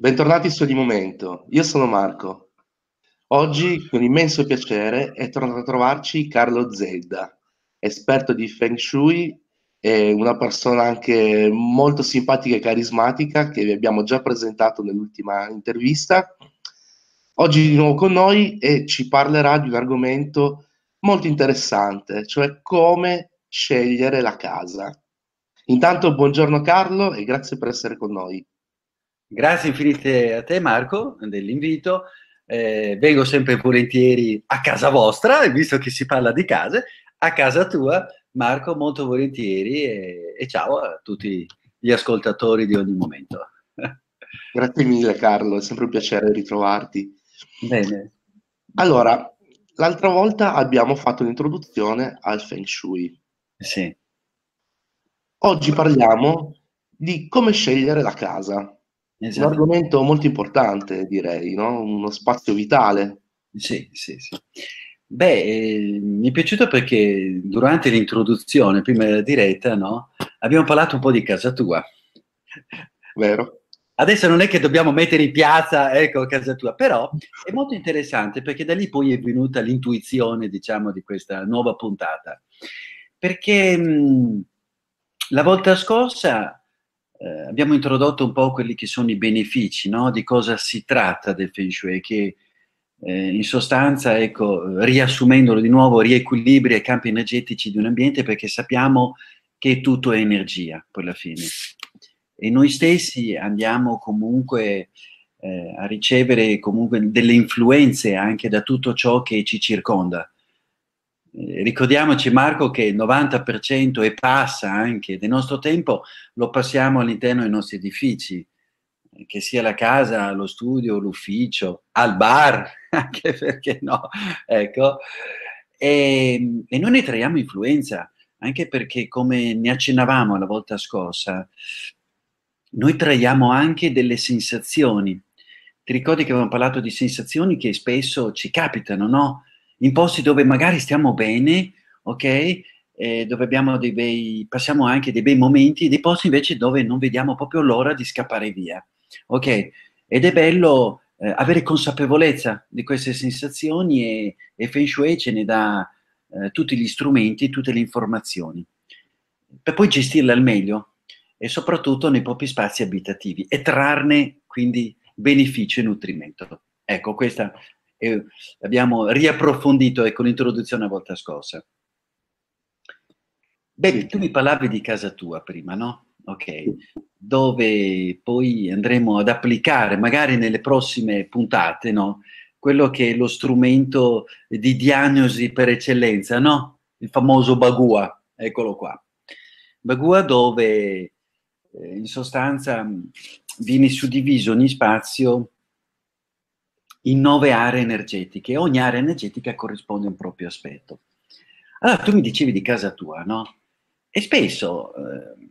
Bentornati su Di Momento, io sono Marco. Oggi con immenso piacere è tornato a trovarci Carlo Zedda, esperto di Feng Shui e una persona anche molto simpatica e carismatica che vi abbiamo già presentato nell'ultima intervista. Oggi di nuovo con noi e ci parlerà di un argomento molto interessante, cioè come scegliere la casa. Intanto buongiorno Carlo e grazie per essere con noi. Grazie infinite a te Marco dell'invito. Eh, vengo sempre volentieri a casa vostra, visto che si parla di case, a casa tua Marco molto volentieri e, e ciao a tutti gli ascoltatori di ogni momento. Grazie mille Carlo, è sempre un piacere ritrovarti. Bene. Allora, l'altra volta abbiamo fatto un'introduzione al Feng Shui. Sì. Oggi parliamo di come scegliere la casa. Esatto. Un argomento molto importante, direi, no? uno spazio vitale. Sì, sì, sì. Beh, eh, mi è piaciuto perché durante l'introduzione, prima della diretta, no, abbiamo parlato un po' di casa tua. Vero. Adesso non è che dobbiamo mettere in piazza, ecco, casa tua, però è molto interessante perché da lì poi è venuta l'intuizione, diciamo, di questa nuova puntata. Perché mh, la volta scorsa eh, abbiamo introdotto un po' quelli che sono i benefici, no? di cosa si tratta del Feng Shui, che eh, in sostanza, ecco, riassumendolo di nuovo, riequilibria i campi energetici di un ambiente perché sappiamo che tutto è energia, poi alla fine. E noi stessi andiamo comunque eh, a ricevere comunque delle influenze anche da tutto ciò che ci circonda. Eh, ricordiamoci Marco che il 90% e passa anche del nostro tempo lo passiamo all'interno dei nostri edifici, eh, che sia la casa, lo studio, l'ufficio, al bar, anche perché no, ecco. E, e noi ne traiamo influenza, anche perché come ne accennavamo la volta scorsa, noi traiamo anche delle sensazioni. Ti ricordi che avevamo parlato di sensazioni che spesso ci capitano, no? In posti dove magari stiamo bene, ok? Eh, dove abbiamo dei bei, passiamo anche dei bei momenti, dei posti invece dove non vediamo proprio l'ora di scappare via, ok? Ed è bello eh, avere consapevolezza di queste sensazioni e, e Feng Shui ce ne dà eh, tutti gli strumenti, tutte le informazioni, per poi gestirle al meglio e soprattutto nei propri spazi abitativi e trarne quindi beneficio e nutrimento. Ecco, questa e abbiamo riapprofondito con l'introduzione la volta scorsa. Bene, tu mi parlavi di casa tua prima, no? Ok, dove poi andremo ad applicare, magari nelle prossime puntate, no? Quello che è lo strumento di diagnosi per eccellenza, no? Il famoso Bagua, eccolo qua. Bagua dove eh, in sostanza viene suddiviso ogni spazio in nove aree energetiche. Ogni area energetica corrisponde a un proprio aspetto. Allora, tu mi dicevi di casa tua, no? E spesso eh,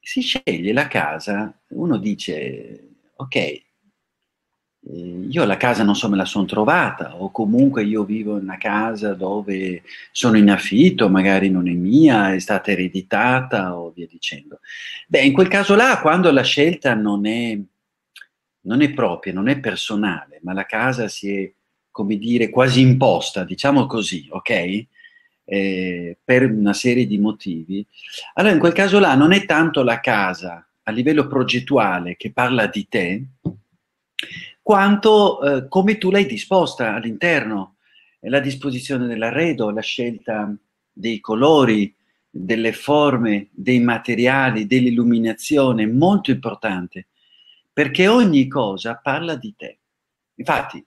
si sceglie la casa, uno dice, ok, eh, io la casa non so me la sono trovata, o comunque io vivo in una casa dove sono in affitto, magari non è mia, è stata ereditata o via dicendo. Beh, in quel caso là, quando la scelta non è non è propria, non è personale, ma la casa si è, come dire, quasi imposta, diciamo così, ok? Eh, per una serie di motivi, allora in quel caso là non è tanto la casa a livello progettuale che parla di te, quanto eh, come tu l'hai disposta all'interno, la disposizione dell'arredo, la scelta dei colori, delle forme, dei materiali, dell'illuminazione, molto importante perché ogni cosa parla di te. Infatti,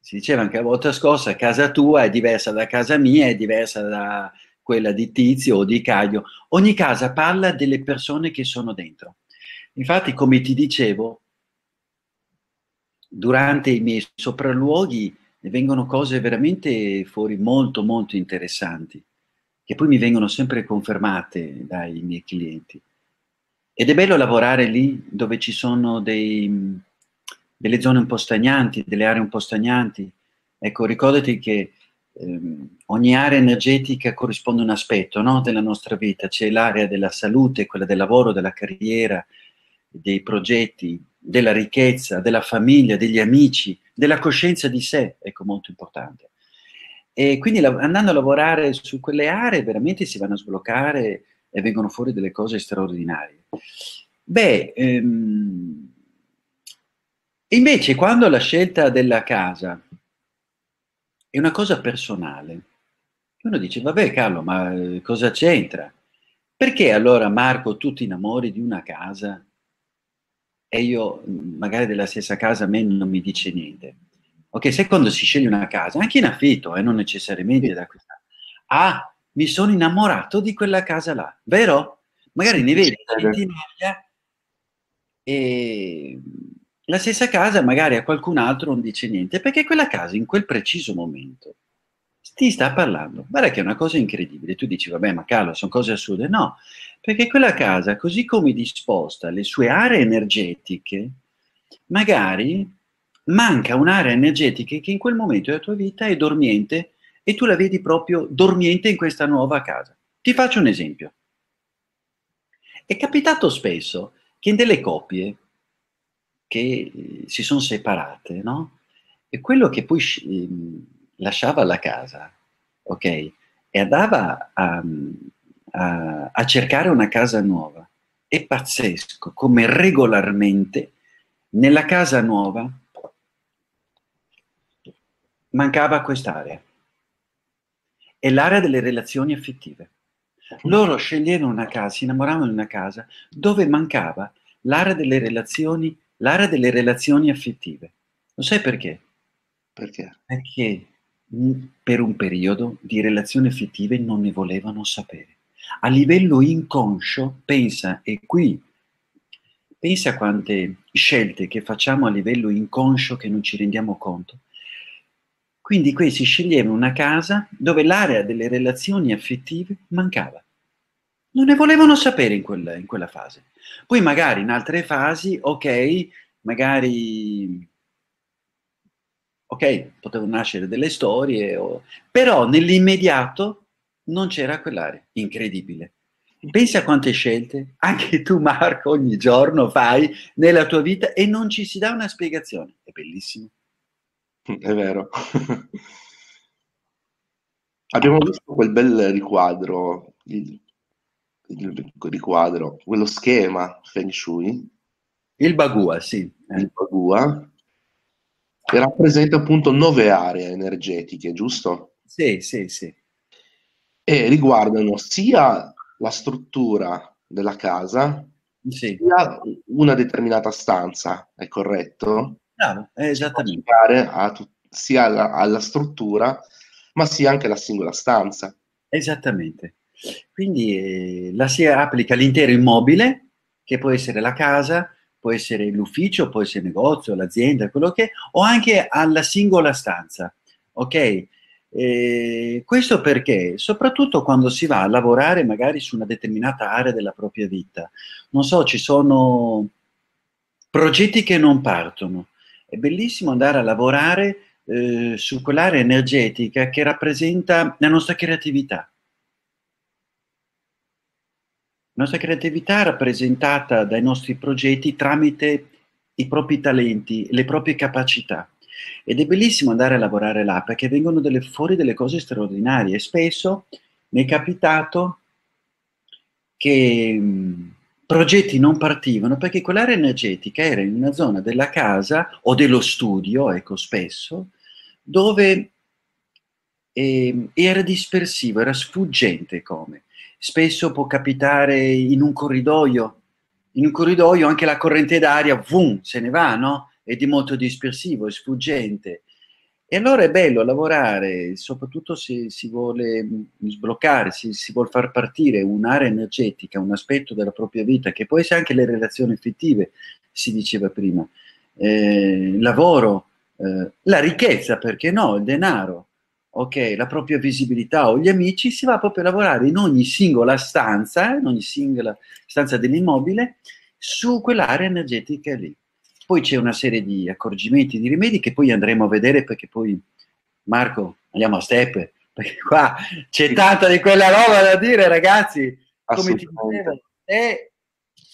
si diceva anche la volta scorsa, casa tua è diversa da casa mia, è diversa da quella di Tizio o di Caio. Ogni casa parla delle persone che sono dentro. Infatti, come ti dicevo, durante i miei sopralluoghi vengono cose veramente fuori molto, molto interessanti, che poi mi vengono sempre confermate dai miei clienti. Ed è bello lavorare lì dove ci sono dei, delle zone un po' stagnanti, delle aree un po' stagnanti. Ecco, ricordati che ehm, ogni area energetica corrisponde a un aspetto no, della nostra vita. C'è l'area della salute, quella del lavoro, della carriera, dei progetti, della ricchezza, della famiglia, degli amici, della coscienza di sé, ecco molto importante. E quindi andando a lavorare su quelle aree veramente si vanno a sbloccare e vengono fuori delle cose straordinarie. Beh, ehm, invece quando la scelta della casa è una cosa personale, uno dice, vabbè Carlo, ma eh, cosa c'entra? Perché allora Marco tu ti innamori di una casa e io magari della stessa casa a me non mi dice niente? Ok, se quando si sceglie una casa, anche in affitto, eh, non necessariamente da questa, ah, mi sono innamorato di quella casa là, vero? Magari ne vedi centinaia e la stessa casa magari a qualcun altro non dice niente, perché quella casa in quel preciso momento ti sta parlando. Guarda che è una cosa incredibile. Tu dici, vabbè, ma Carlo, sono cose assurde. No, perché quella casa, così come disposta, le sue aree energetiche, magari manca un'area energetica che in quel momento della tua vita è dormiente e tu la vedi proprio dormiente in questa nuova casa. Ti faccio un esempio. È capitato spesso che in delle coppie che eh, si sono separate, no? E quello che poi ehm, lasciava la casa, ok? E andava a, a, a cercare una casa nuova. È pazzesco come regolarmente nella casa nuova mancava quest'area. È l'area delle relazioni affettive. Loro sceglievano una casa, si innamoravano di una casa dove mancava l'area delle relazioni, l'area delle relazioni affettive. Lo sai perché? Perché? Perché per un periodo di relazioni affettive non ne volevano sapere. A livello inconscio, pensa, e qui, pensa a quante scelte che facciamo a livello inconscio che non ci rendiamo conto. Quindi questi sceglievano una casa dove l'area delle relazioni affettive mancava. Non ne volevano sapere in quella, in quella fase. Poi magari in altre fasi, ok, magari ok, potevano nascere delle storie, o... però nell'immediato non c'era quell'area, incredibile. Pensa a quante scelte anche tu Marco ogni giorno fai nella tua vita e non ci si dà una spiegazione. È bellissimo. È vero. Abbiamo visto quel bel riquadro, il, il riquadro, quello schema Feng Shui. Il Bagua, sì. Il Bagua, che rappresenta appunto nove aree energetiche, giusto? Sì, sì, sì. E riguardano sia la struttura della casa, sì. sia una determinata stanza, è corretto? Bravo, esattamente. A tu- sia alla, alla struttura, ma sia anche alla singola stanza. Esattamente. Quindi eh, la si applica all'intero immobile, che può essere la casa, può essere l'ufficio, può essere il negozio, l'azienda, quello che è, o anche alla singola stanza. Ok? Eh, questo perché, soprattutto quando si va a lavorare magari su una determinata area della propria vita, non so, ci sono progetti che non partono. È bellissimo andare a lavorare eh, su quell'area energetica che rappresenta la nostra creatività la nostra creatività rappresentata dai nostri progetti tramite i propri talenti, le proprie capacità. Ed è bellissimo andare a lavorare là perché vengono delle, fuori delle cose straordinarie. Spesso mi è capitato che mh, progetti non partivano perché quell'area energetica era in una zona della casa o dello studio, ecco spesso, dove eh, era dispersivo, era sfuggente come spesso può capitare in un corridoio. In un corridoio anche la corrente d'aria, vum, se ne va, no? È di molto dispersivo, è sfuggente. E allora è bello lavorare, soprattutto se si vuole sbloccare, se si vuole far partire un'area energetica, un aspetto della propria vita, che può essere anche le relazioni effettive, si diceva prima, eh, il lavoro, eh, la ricchezza, perché no, il denaro, ok, la propria visibilità o gli amici, si va proprio a lavorare in ogni singola stanza, in ogni singola stanza dell'immobile, su quell'area energetica lì. Poi c'è una serie di accorgimenti, di rimedi che poi andremo a vedere perché poi, Marco, andiamo a step, perché qua c'è tanta di quella roba da dire, ragazzi. Come ti dicevo, è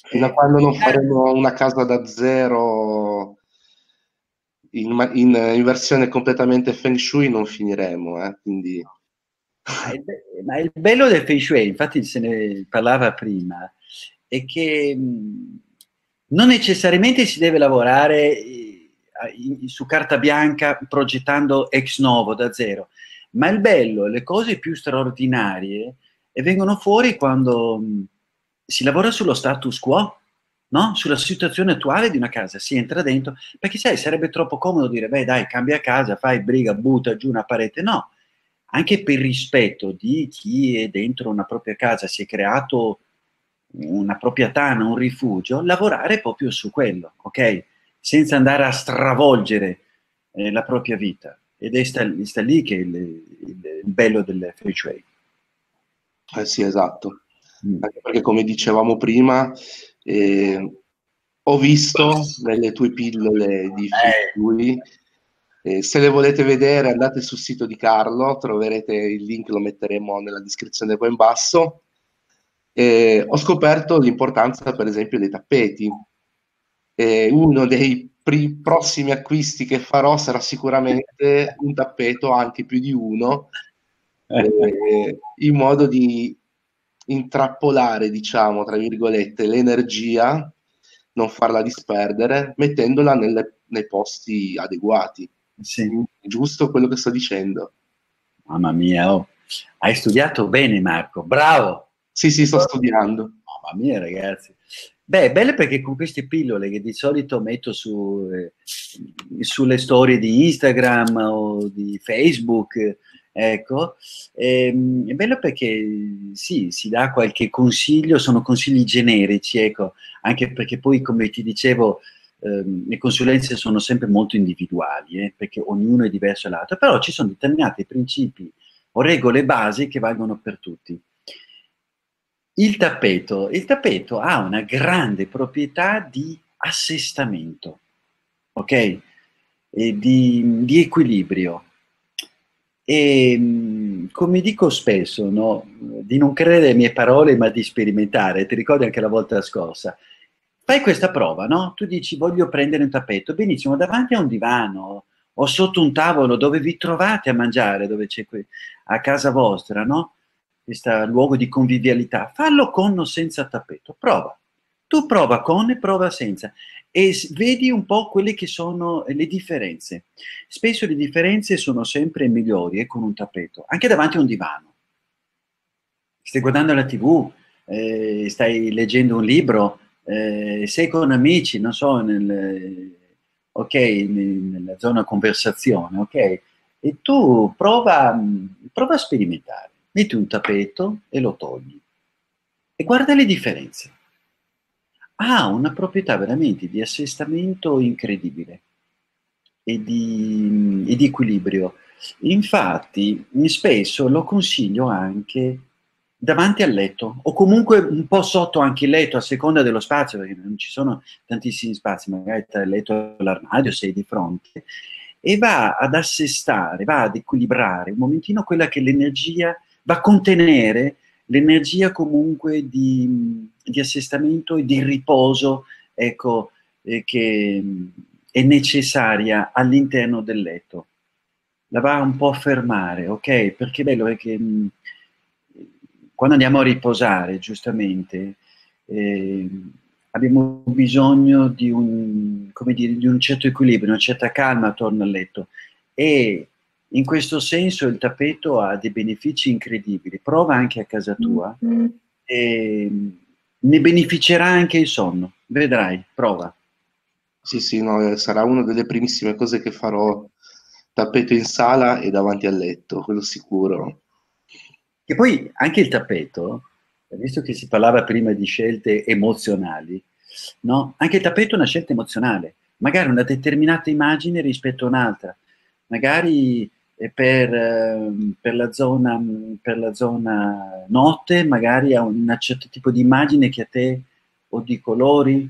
Fino a quando non faremo una casa da zero in, in, in versione completamente feng shui non finiremo, eh? quindi... Ma il, ma il, bello del feng shui, infatti se ne parlava prima, è che non necessariamente si deve lavorare su carta bianca progettando ex novo da zero, ma il bello, le cose più straordinarie vengono fuori quando si lavora sullo status quo, no? sulla situazione attuale di una casa, si entra dentro, perché sai, sarebbe troppo comodo dire, beh dai, cambia casa, fai briga, butta giù una parete, no, anche per rispetto di chi è dentro una propria casa, si è creato una propria tana, un rifugio, lavorare proprio su quello, ok? Senza andare a stravolgere eh, la propria vita. Ed è sta, sta lì che è il, il, bello del free trade. Eh sì, esatto. Mm. Anche perché come dicevamo prima, eh, ho visto nelle tue pillole di lui, eh, se le volete vedere andate sul sito di Carlo, troverete il link, lo metteremo nella descrizione qua in basso. Eh, ho scoperto l'importanza per esempio dei tappeti. Eh, uno dei pri- prossimi acquisti che farò sarà sicuramente un tappeto, anche più di uno, eh, in modo di intrappolare, diciamo, tra virgolette, l'energia, non farla disperdere, mettendola nelle, nei posti adeguati. Sì. Giusto quello che sto dicendo. Mamma mia, oh. hai studiato bene Marco, bravo! Sì, sì, sto studiando. Mamma mia ragazzi. Beh, è bello perché con queste pillole che di solito metto su, eh, sulle storie di Instagram o di Facebook, Ecco, ehm, è bello perché sì, si dà qualche consiglio, sono consigli generici, ecco, anche perché poi, come ti dicevo, ehm, le consulenze sono sempre molto individuali, eh, perché ognuno è diverso dall'altro, però ci sono determinati principi o regole basi che valgono per tutti. Il tappeto, il tappeto ha una grande proprietà di assestamento, ok? E di, di equilibrio e mm, come dico spesso, no, di non credere alle mie parole, ma di sperimentare. Ti ricordi anche la volta scorsa? Fai questa prova, no? Tu dici voglio prendere un tappeto, benissimo, davanti a un divano o sotto un tavolo dove vi trovate a mangiare, dove c'è qui, a casa vostra, no? Questo luogo di convivialità. Fallo con o senza tappeto, prova. Tu prova con e prova senza e vedi un po' quelle che sono le differenze. Spesso le differenze sono sempre migliori eh, con un tappeto, anche davanti a un divano. Stai guardando la tv, eh, stai leggendo un libro, eh, sei con amici, non so, nel, ok, nella zona conversazione, ok? E tu prova, prova a sperimentare. Metti un tappeto e lo togli. E guarda le differenze ha una proprietà veramente di assestamento incredibile e di, e di equilibrio. Infatti, spesso lo consiglio anche davanti al letto o comunque un po' sotto anche il letto a seconda dello spazio perché non ci sono tantissimi spazi magari tra il letto e l'armadio sei di fronte e va ad assestare, va ad equilibrare un momentino quella che è l'energia, va a contenere l'energia comunque di, di, assestamento e di riposo ecco, eh, che è necessaria all'interno del letto. La va un po' a fermare, ok? Perché è bello è che mh, quando andiamo a riposare, giustamente, eh, abbiamo bisogno di un, dire, di un certo equilibrio, una certa calma attorno al letto e in questo senso il tappeto ha dei benefici incredibili. Prova anche a casa tua mm-hmm. e ne beneficerà anche il sonno. Vedrai, prova. Sì, sì, no, eh, sarà una delle primissime cose che farò. Tappeto in sala e davanti al letto, quello sicuro. E poi anche il tappeto, visto che si parlava prima di scelte emozionali, no? anche il tappeto è una scelta emozionale, magari una determinata immagine rispetto a un'altra, magari per, ehm, per, la zona, per la zona notte magari ha un certo tipo di immagine che a te o di colori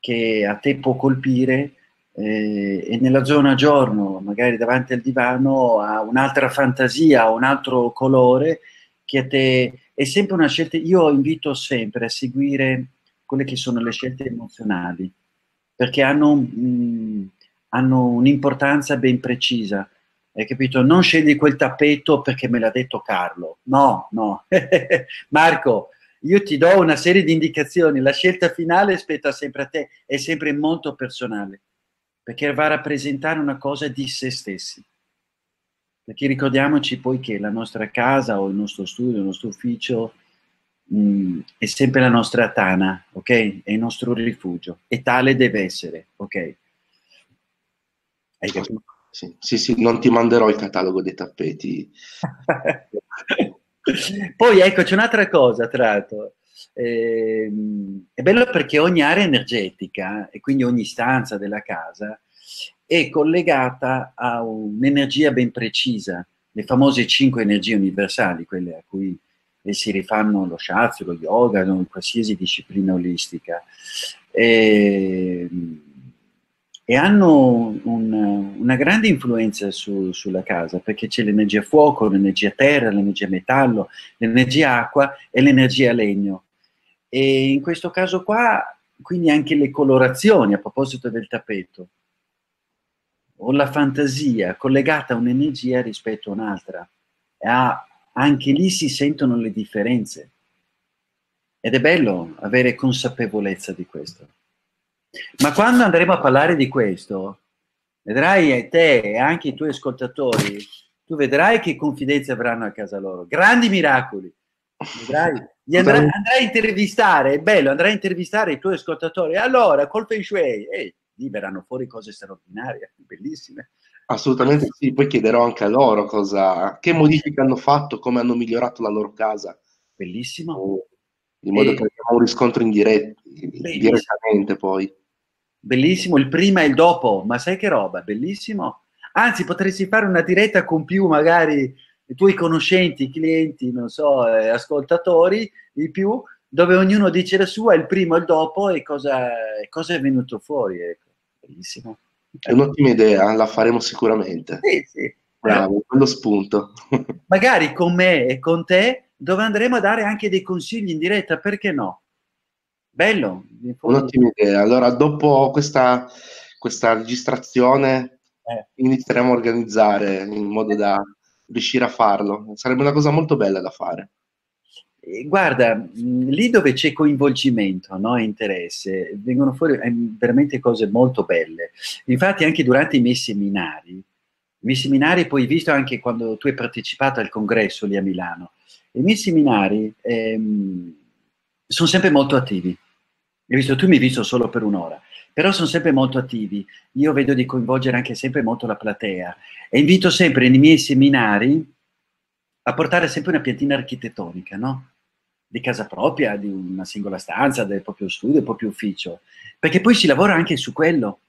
che a te può colpire eh, e nella zona giorno magari davanti al divano ha un'altra fantasia, un altro colore che a te è sempre una scelta. Io invito sempre a seguire quelle che sono le scelte emozionali, perché hanno, mh, hanno un'importanza ben precisa. Hai capito? Non scegli quel tappeto perché me l'ha detto Carlo. No, no. Marco, io ti do una serie di indicazioni, la scelta finale spetta sempre a te, è sempre molto personale, perché va a rappresentare una cosa di se stessi. Perché ricordiamoci poi che la nostra casa o il nostro studio, il nostro ufficio mh, mm, è sempre la nostra tana, ok? È il nostro rifugio e tale deve essere, ok? Hai capito? Sì, sì, sì, non ti manderò il catalogo dei tappeti. Poi ecco, c'è un'altra cosa, tra l'altro. Eh, è bello perché ogni area energetica e quindi ogni stanza della casa è collegata a un'energia ben precisa, le famose cinque energie universali, quelle a cui si rifanno lo shiatsu, lo yoga, qualsiasi disciplina olistica. E, e hanno un, una grande influenza su, sulla casa perché c'è l'energia fuoco, l'energia terra, l'energia metallo, l'energia acqua e l'energia legno. E in questo caso qua, quindi anche le colorazioni, a proposito del tappeto, o la fantasia collegata a un'energia rispetto a un'altra. Ah, anche lì si sentono le differenze. Ed è bello avere consapevolezza di questo. Ma quando andremo a parlare di questo, vedrai te e anche i tuoi ascoltatori, tu vedrai che confidenze avranno a casa loro, grandi miracoli. Vedrai, andrai, andrai a intervistare, è bello, andrai a intervistare i tuoi ascoltatori. Allora, col Feng Shui, eh, lì verranno fuori cose straordinarie, bellissime. Assolutamente sì, poi chiederò anche a loro cosa, che modifiche hanno fatto, come hanno migliorato la loro casa. Bellissimo. In modo e... che abbiamo un riscontro in dirett- direttamente poi. Bellissimo, il prima e il dopo, ma sai che roba, bellissimo. Anzi, potresti fare una diretta con più magari i tuoi conoscenti, clienti, non so, eh, ascoltatori, di più, dove ognuno dice la sua, il primo e il dopo e cosa, cosa è venuto fuori. Ecco. Bellissimo. È un'ottima idea, la faremo sicuramente. Sì, sì. Bravo, quello spunto. Magari con me e con te, dove andremo a dare anche dei consigli in diretta, perché no? Bello. Un'ottima idea. Allora, dopo questa, questa registrazione, eh. inizieremo a organizzare in modo da riuscire a farlo. Sarebbe una cosa molto bella da fare. Guarda, lì dove c'è coinvolgimento no, e interesse, vengono fuori eh, veramente cose molto belle. Infatti anche durante i miei seminari, i miei seminari poi visto anche quando tu hai partecipato al congresso lì a Milano, i miei seminari ehm, sono sempre molto attivi. Hai visto, tu mi hai visto solo per un'ora, però sono sempre molto attivi. Io vedo di coinvolgere anche sempre molto la platea e invito sempre nei miei seminari a portare sempre una piantina architettonica, no? Di casa propria, di una singola stanza, del proprio studio, del proprio ufficio, perché poi si lavora anche su quello.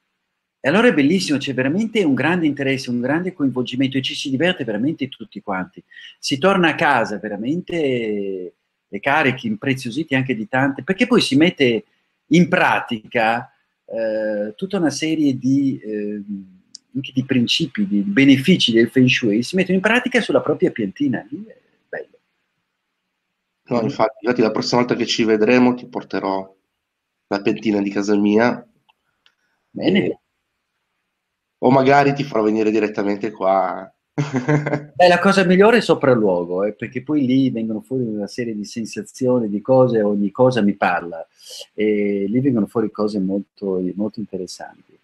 E allora è bellissimo, c'è veramente un grande interesse, un grande coinvolgimento e ci si diverte veramente tutti quanti. Si torna a casa veramente le carichi, impreziositi anche di tante, perché poi si mette in pratica eh, tutta una serie di, eh, di, principi, di benefici del Feng Shui, si mettono in pratica sulla propria piantina. Lì è bello. No, infatti, infatti, la prossima volta che ci vedremo ti porterò la piantina di casa mia. Bene. E... O magari ti farò venire direttamente qua Beh, la cosa migliore è sopralluogo, eh, perché poi lì vengono fuori una serie di sensazioni, di cose, ogni cosa mi parla, e lì vengono fuori cose molto, molto interessanti.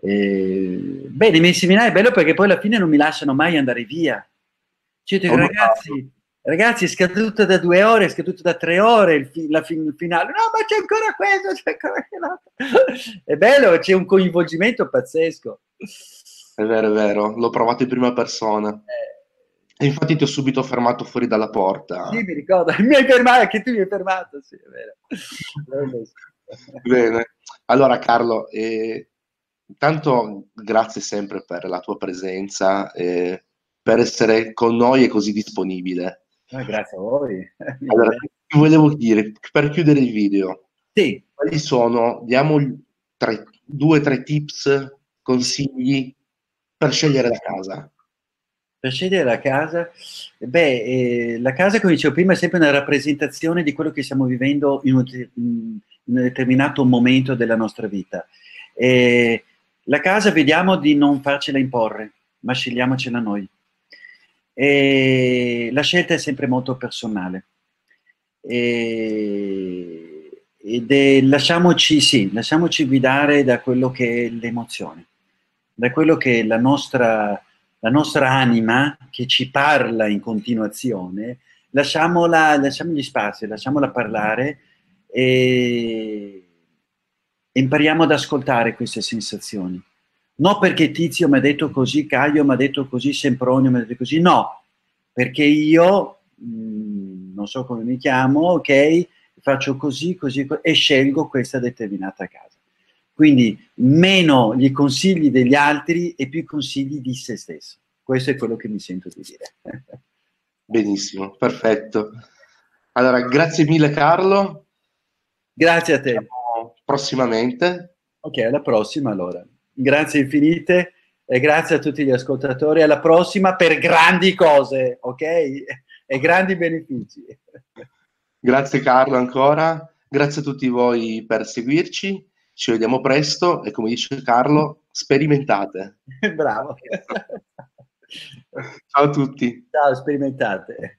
E, beh, nei miei seminari è bello perché poi alla fine non mi lasciano mai andare via. Cioè, dico, ragazzi, ragazzi, è scaduto da due ore, è scaduto da tre ore il, fi- la fin- il finale. No, ma c'è ancora questo, c'è ancora quell'altro. È bello, c'è un coinvolgimento pazzesco. È vero, è vero, l'ho provato in prima persona. Eh. E infatti ti ho subito fermato fuori dalla porta. Sì, mi ricordo, mi hai fermato, anche tu mi hai fermato, sì, è vero. Bene, allora Carlo, eh, intanto grazie sempre per la tua presenza, eh, per essere con noi e così disponibile. Ah, grazie a voi. Allora, ti volevo dire, per chiudere il video, sì. quali sono, diamo tre, due o tre tips, consigli per scegliere la casa? Per scegliere la casa? Beh, eh, la casa, come dicevo prima, è sempre una rappresentazione di quello che stiamo vivendo in, in un determinato momento della nostra vita. E la casa vediamo di non farcela imporre, ma scegliamocela noi. E la scelta è sempre molto personale. E, ed è, lasciamoci, sì, lasciamoci guidare da quello che è l'emozione, da quello che è la nostra, la nostra anima che ci parla in continuazione, lasciamola, lasciamogli spazio, lasciamola parlare e impariamo ad ascoltare queste sensazioni. Non perché Tizio mi ha detto così, Caio mi ha detto così, Sempronio mi ha detto così, no, perché io, mh, mm, non so come mi chiamo, ok, faccio così, così, e scelgo questa determinata casa. Quindi meno gli consigli degli altri e più i consigli di se stesso. Questo è quello che mi sento di dire. Benissimo, perfetto. Allora, grazie mille Carlo. Grazie a te. prossimamente. Ok, alla prossima allora. Grazie infinite e grazie a tutti gli ascoltatori. Alla prossima per grandi cose, ok? E grandi benefici. Grazie Carlo ancora. Grazie a tutti voi per seguirci. Ci vediamo presto e come dice Carlo, sperimentate. Bravo. Ciao a tutti. Ciao, sperimentate.